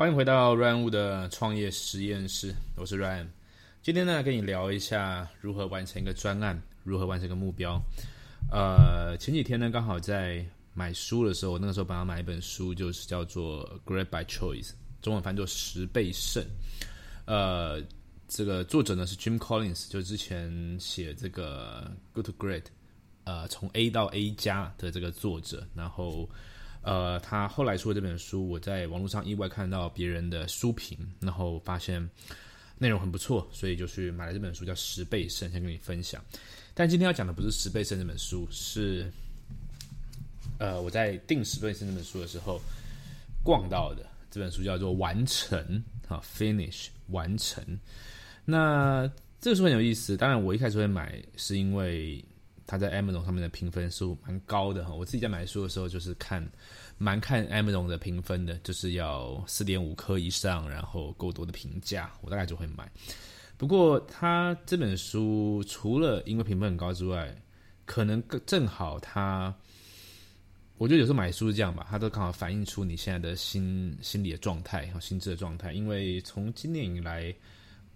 欢迎回到 Ryan 的创业实验室，我是 Ryan。今天呢，跟你聊一下如何完成一个专案，如何完成一个目标。呃，前几天呢，刚好在买书的时候，我那个时候帮他买一本书，就是叫做《Great by Choice》，中文翻作“十倍胜”。呃，这个作者呢是 Jim Collins，就之前写这个《Good to Great》，呃，从 A 到 A 加的这个作者，然后。呃，他后来出了这本书，我在网络上意外看到别人的书评，然后发现内容很不错，所以就去买了这本书，叫《十倍胜》，先跟你分享。但今天要讲的不是《十倍胜》这本书，是呃我在订《十倍胜》这本书的时候逛到的这本书，叫做《完成》啊，Finish 完成。那这个书很有意思，当然我一开始会买是因为。他在 Amazon 上面的评分数蛮高的哈，我自己在买书的时候就是看，蛮看 Amazon 的评分的，就是要四点五颗以上，然后够多的评价，我大概就会买。不过他这本书除了因为评分很高之外，可能正好他，我觉得有时候买书是这样吧，它都刚好反映出你现在的心心理的状态和心智的状态。因为从今年以来，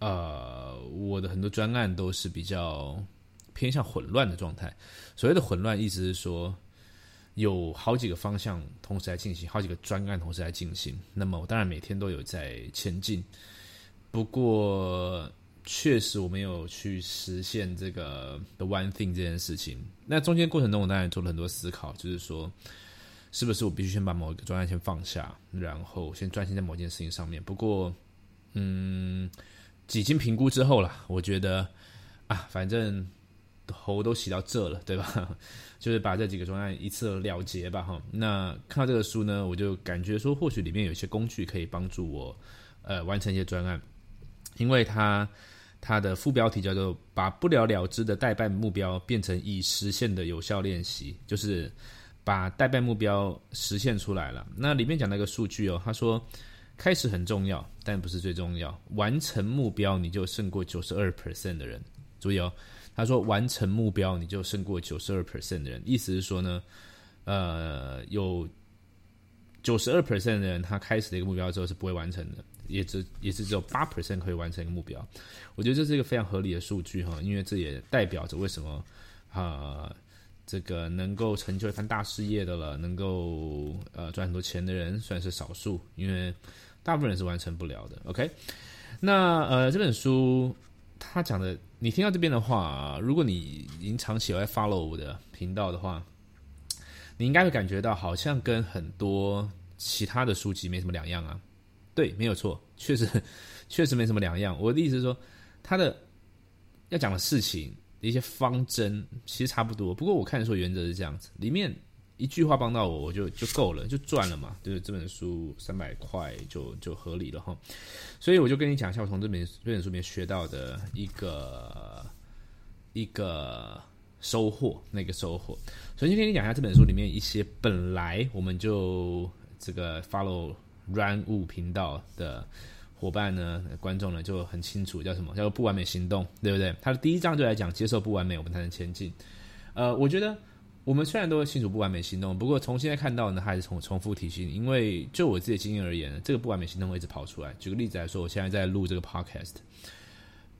呃，我的很多专案都是比较。偏向混乱的状态。所谓的混乱，意思是说有好几个方向同时在进行，好几个专案同时在进行。那么我当然每天都有在前进，不过确实我没有去实现这个 the one thing 这件事情。那中间过程中，我当然做了很多思考，就是说是不是我必须先把某一个专案先放下，然后先专心在某件事情上面。不过，嗯，几经评估之后了，我觉得啊，反正。头都洗到这了，对吧？就是把这几个专案一次了结吧，哈。那看到这个书呢，我就感觉说，或许里面有一些工具可以帮助我，呃，完成一些专案。因为它它的副标题叫做“把不了了之的代办目标变成已实现的有效练习”，就是把代办目标实现出来了。那里面讲那个数据哦，他说开始很重要，但不是最重要。完成目标，你就胜过九十二 percent 的人。注意哦。他说：“完成目标，你就胜过九十二 percent 的人。意思是说呢，呃，有九十二 percent 的人，他开始的一个目标之后是不会完成的，也只也是只有八 percent 可以完成一个目标。我觉得这是一个非常合理的数据哈，因为这也代表着为什么啊，这个能够成就一番大事业的了，能够呃赚很多钱的人算是少数，因为大部分人是完成不了的。OK，那呃这本书。”他讲的，你听到这边的话，如果你已经长期有在 follow 我的频道的话，你应该会感觉到好像跟很多其他的书籍没什么两样啊。对，没有错，确实 确实没什么两样。我的意思是说，他的要讲的事情一些方针其实差不多，不过我看的时候原则是这样子，里面。一句话帮到我，我就就够了，就赚了嘛。就是这本书三百块就就合理了哈。所以我就跟你讲一下，我从这本这本书里面学到的一个一个收获，那个收获。首先跟你讲一下这本书里面一些本来我们就这个 follow run 物频道的伙伴呢，观众呢就很清楚叫什么叫做不完美行动，对不对？他的第一章就来讲接受不完美，我们才能前进。呃，我觉得。我们虽然都会清楚不完美行动，不过从现在看到呢，还是重重复提醒你。因为就我自己的经验而言，这个不完美行动会一直跑出来。举个例子来说，我现在在录这个 podcast，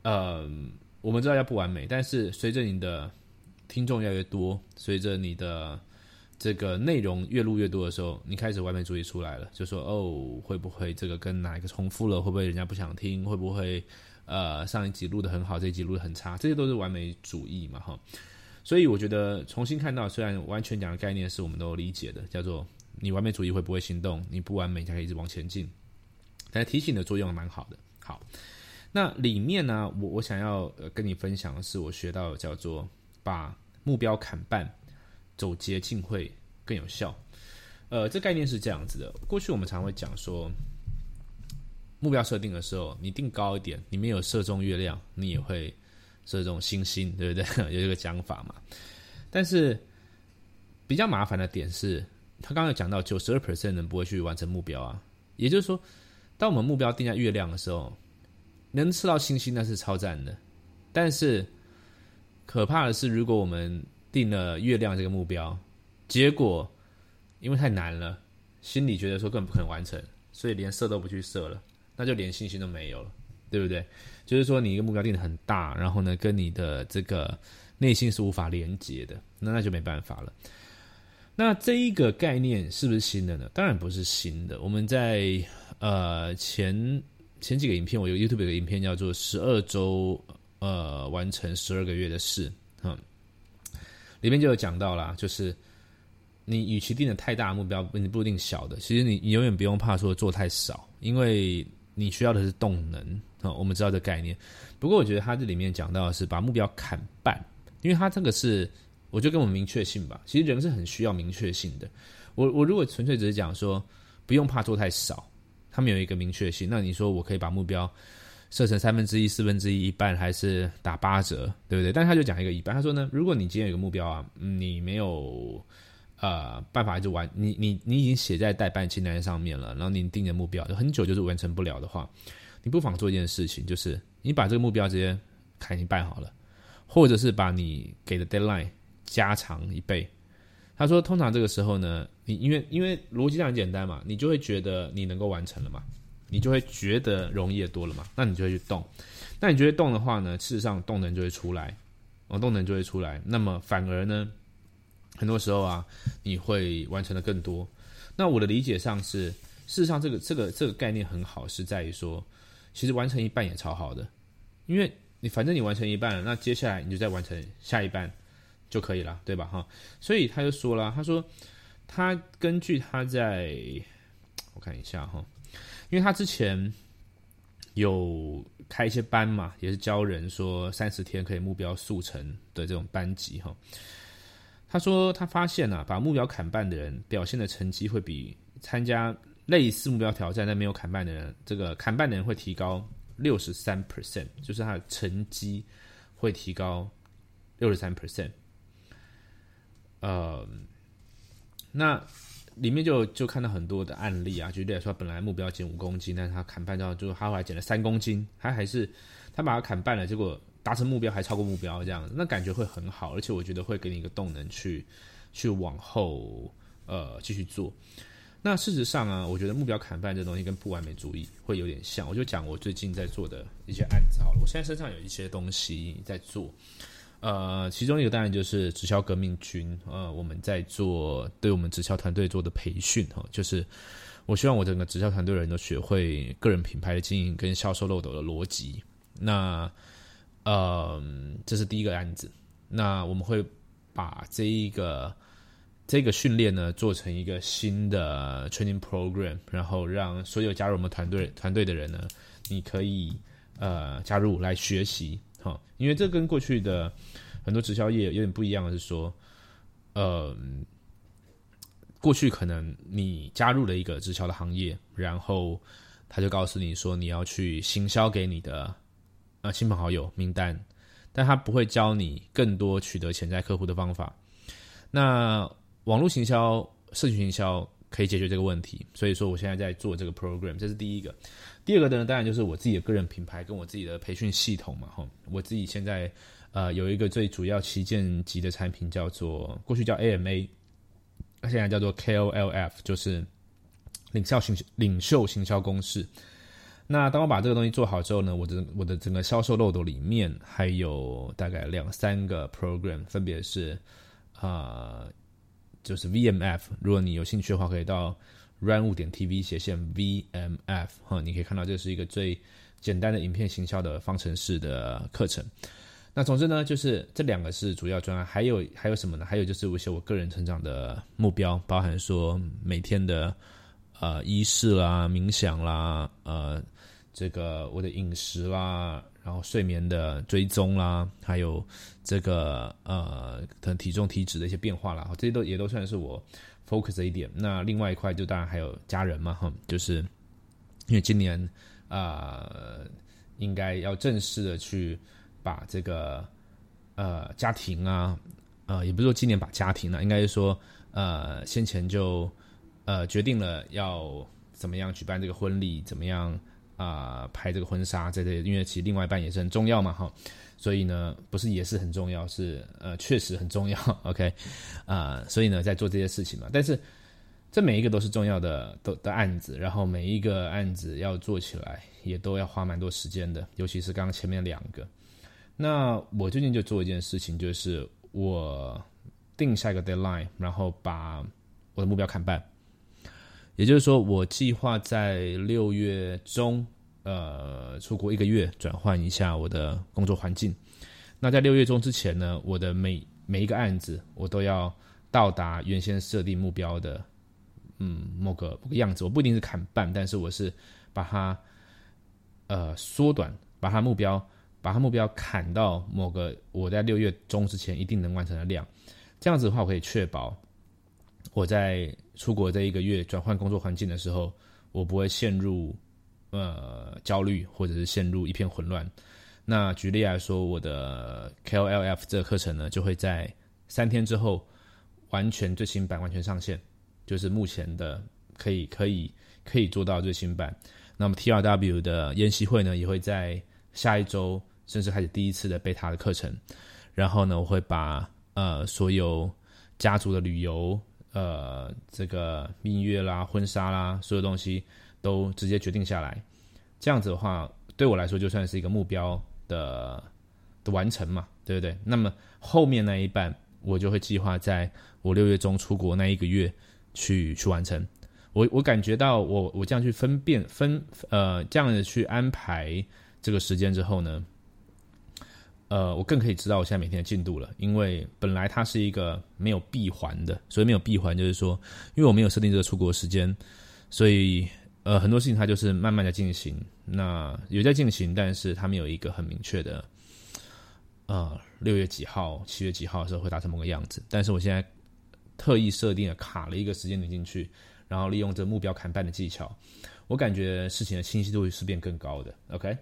嗯，我们知道要不完美，但是随着你的听众越来越多，随着你的这个内容越录越多的时候，你开始完美主义出来了，就说哦，会不会这个跟哪一个重复了？会不会人家不想听？会不会呃上一集录的很好，这一集录的很差？这些都是完美主义嘛，哈。所以我觉得重新看到，虽然完全讲的概念是我们都理解的，叫做你完美主义会不会行动？你不完美才可以一直往前进。但提醒的作用蛮好的。好，那里面呢，我我想要跟你分享的是，我学到叫做把目标砍半，走捷径会更有效。呃，这概念是这样子的。过去我们常会讲说，目标设定的时候，你定高一点，你没有射中月亮，你也会。是这种星星，对不对？有这个讲法嘛？但是比较麻烦的点是，他刚刚讲到九十二 percent 人不会去完成目标啊。也就是说，当我们目标定在月亮的时候，能吃到星星那是超赞的。但是可怕的是，如果我们定了月亮这个目标，结果因为太难了，心里觉得说根本不可能完成，所以连射都不去射了，那就连信心都没有了，对不对？就是说你一个目标定的很大，然后呢，跟你的这个内心是无法连接的，那那就没办法了。那这一个概念是不是新的呢？当然不是新的。我们在呃前前几个影片，我有 YouTube 有个影片叫做《十二周呃完成十二个月的事》嗯，里面就有讲到啦，就是你与其定的太大目标，你不一定小的。其实你你永远不用怕说做太少，因为你需要的是动能啊。我们知道这概念，不过我觉得他这里面讲到的是把目标砍半，因为他这个是。我就跟我们明确性吧，其实人是很需要明确性的。我我如果纯粹只是讲说不用怕做太少，他们有一个明确性，那你说我可以把目标设成三分之一、四分之一、一半，还是打八折，对不对？但他就讲一个一半，他说呢，如果你今天有个目标啊，你没有呃办法就完，你你你已经写在代办清单上面了，然后你定的目标很久就是完成不了的话，你不妨做一件事情，就是你把这个目标直接砍一半好了，或者是把你给的 deadline。加长一倍，他说：“通常这个时候呢，你因为因为逻辑上很简单嘛，你就会觉得你能够完成了嘛，你就会觉得容易多了嘛，那你就会去动。那你觉得动的话呢，事实上动能就会出来，哦，动能就会出来。那么反而呢，很多时候啊，你会完成的更多。那我的理解上是，事实上这个这个这个概念很好，是在于说，其实完成一半也超好的，因为你反正你完成一半了，那接下来你就再完成下一半。”就可以了，对吧？哈，所以他就说了，他说他根据他在，我看一下哈，因为他之前有开一些班嘛，也是教人说三十天可以目标速成的这种班级哈。他说他发现啊，把目标砍半的人表现的成绩会比参加类似目标挑战但没有砍半的人，这个砍半的人会提高六十三 percent，就是他的成绩会提高六十三 percent。呃，那里面就就看到很多的案例啊，举例来说，本来目标减五公斤，但是他砍半之后，就他后来减了三公斤，他还是他把它砍半了，结果达成目标还超过目标，这样子，那感觉会很好，而且我觉得会给你一个动能去去往后呃继续做。那事实上啊，我觉得目标砍半这东西跟不完美主义会有点像，我就讲我最近在做的一些案子好了，我现在身上有一些东西在做。呃，其中一个当然就是直销革命军，呃，我们在做对我们直销团队做的培训哈，就是我希望我整个直销团队人都学会个人品牌的经营跟销售漏斗的逻辑。那呃，这是第一个案子。那我们会把这一个这个训练呢做成一个新的 training program，然后让所有加入我们团队团队的人呢，你可以呃加入来学习。哈，因为这跟过去的很多直销业有点不一样的是说，呃，过去可能你加入了一个直销的行业，然后他就告诉你说你要去行销给你的呃亲朋好友名单，但他不会教你更多取得潜在客户的方法。那网络行销、社群行销可以解决这个问题，所以说我现在在做这个 program，这是第一个。第二个呢，当然就是我自己的个人品牌跟我自己的培训系统嘛，哈，我自己现在呃有一个最主要旗舰级的产品叫做过去叫 AMA，现在叫做 KOLF，就是领袖行领袖行销公式。那当我把这个东西做好之后呢，我的我的整个销售漏斗里面还有大概两三个 program，分别是啊，就是 VMF，如果你有兴趣的话，可以到。run 五点 tv 斜线 vmf 哈，你可以看到这是一个最简单的影片行销的方程式的课程。那总之呢，就是这两个是主要专案，还有还有什么呢？还有就是一些我个人成长的目标，包含说每天的呃仪式啦、冥想啦、呃这个我的饮食啦，然后睡眠的追踪啦，还有这个呃可能体重体脂的一些变化啦，这些都也都算是我。focus 一点，那另外一块就当然还有家人嘛，哈，就是因为今年啊，应该要正式的去把这个呃家庭啊，呃，也不是说今年把家庭呢，应该是说呃先前就呃决定了要怎么样举办这个婚礼，怎么样啊拍这个婚纱在，这些，因为其实另外一半也是很重要嘛，哈。所以呢，不是也是很重要，是呃确实很重要。OK，啊，所以呢在做这些事情嘛。但是这每一个都是重要的都的案子，然后每一个案子要做起来也都要花蛮多时间的，尤其是刚刚前面两个。那我最近就做一件事情，就是我定下一个 deadline，然后把我的目标砍半。也就是说，我计划在六月中，呃，出国一个月，转换一下我的工作环境。那在六月中之前呢，我的每每一个案子，我都要到达原先设定目标的，嗯，某个某个样子。我不一定是砍半，但是我是把它，呃，缩短，把它目标。把它目标砍到某个我在六月中之前一定能完成的量，这样子的话，我可以确保我在出国这一个月转换工作环境的时候，我不会陷入呃焦虑或者是陷入一片混乱。那举例来说，我的 KOLF 这个课程呢，就会在三天之后完全最新版完全上线，就是目前的可以可以可以做到最新版。那么 TRW 的研习会呢，也会在下一周。甚至开始第一次的贝塔的课程，然后呢，我会把呃所有家族的旅游、呃这个蜜月啦、婚纱啦，所有东西都直接决定下来。这样子的话，对我来说就算是一个目标的的完成嘛，对不对？那么后面那一半，我就会计划在我六月中出国那一个月去去完成。我我感觉到我我这样去分辨分呃这样的去安排这个时间之后呢。呃，我更可以知道我现在每天的进度了，因为本来它是一个没有闭环的，所以没有闭环就是说，因为我没有设定这个出国时间，所以呃很多事情它就是慢慢的进行，那有在进行，但是它没有一个很明确的，呃六月几号、七月几号的时候会达成某个样子，但是我现在特意设定了卡了一个时间点进去，然后利用这目标砍半的技巧，我感觉事情的清晰度是变更高的，OK。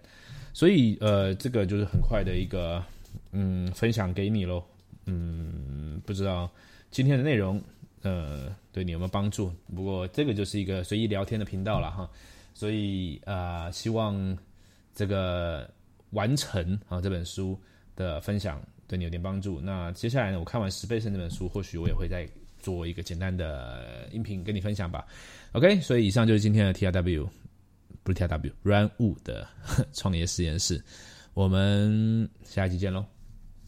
所以，呃，这个就是很快的一个，嗯，分享给你喽。嗯，不知道今天的内容，呃，对你有没有帮助？不过这个就是一个随意聊天的频道了哈。所以，呃，希望这个完成啊这本书的分享对你有点帮助。那接下来呢，我看完十倍胜这本书，或许我也会再做一个简单的音频跟你分享吧。OK，所以以上就是今天的 T R W。不是 T W Run Wu 的 创业实验室，我们下一期见喽。